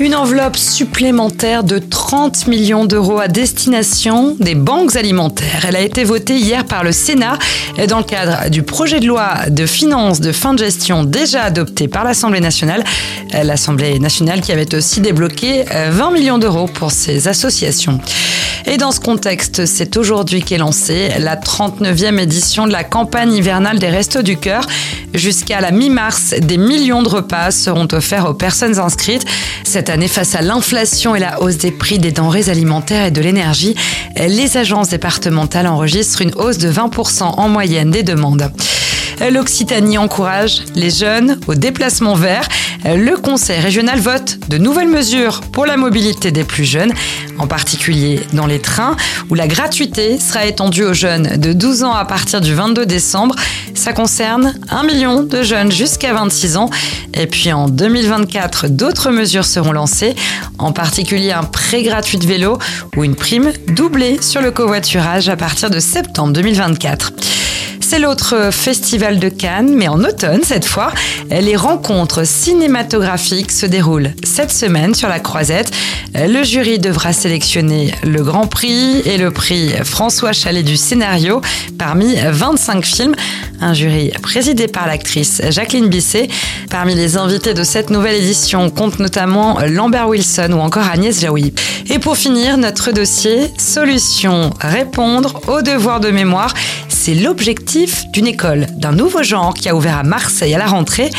Une enveloppe supplémentaire de 30 millions d'euros à destination des banques alimentaires. Elle a été votée hier par le Sénat dans le cadre du projet de loi de finances de fin de gestion déjà adopté par l'Assemblée nationale. L'Assemblée nationale qui avait aussi débloqué 20 millions d'euros pour ces associations. Et dans ce contexte, c'est aujourd'hui qu'est lancée la 39e édition de la campagne hivernale des Restos du Cœur. Jusqu'à la mi-mars, des millions de repas seront offerts aux personnes inscrites. Cette année, face à l'inflation et la hausse des prix des denrées alimentaires et de l'énergie, les agences départementales enregistrent une hausse de 20% en moyenne des demandes. L'Occitanie encourage les jeunes au déplacement vert. Le Conseil régional vote de nouvelles mesures pour la mobilité des plus jeunes, en particulier dans les trains, où la gratuité sera étendue aux jeunes de 12 ans à partir du 22 décembre. Ça concerne un million de jeunes jusqu'à 26 ans. Et puis en 2024, d'autres mesures seront lancées, en particulier un prêt gratuit de vélo ou une prime doublée sur le covoiturage à partir de septembre 2024. C'est l'autre festival de Cannes, mais en automne cette fois. Les rencontres cinématographiques se déroulent cette semaine sur la Croisette. Le jury devra sélectionner le Grand Prix et le prix François Chalet du scénario parmi 25 films. Un jury présidé par l'actrice Jacqueline Bisset. Parmi les invités de cette nouvelle édition, on compte notamment Lambert Wilson ou encore Agnès Jaoui. Et pour finir, notre dossier Solution répondre aux devoirs de mémoire. C'est l'objectif d'une école d'un nouveau genre qui a ouvert à Marseille à la rentrée.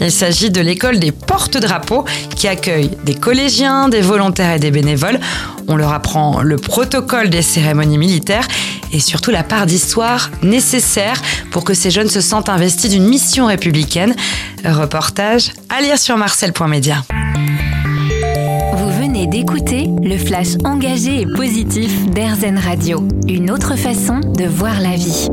Il s'agit de l'école des porte-drapeaux qui accueille des collégiens, des volontaires et des bénévoles. On leur apprend le protocole des cérémonies militaires et surtout la part d'histoire nécessaire pour que ces jeunes se sentent investis d'une mission républicaine. Reportage à lire sur marcel.media. D'écouter le flash engagé et positif d'Airzen Radio, une autre façon de voir la vie.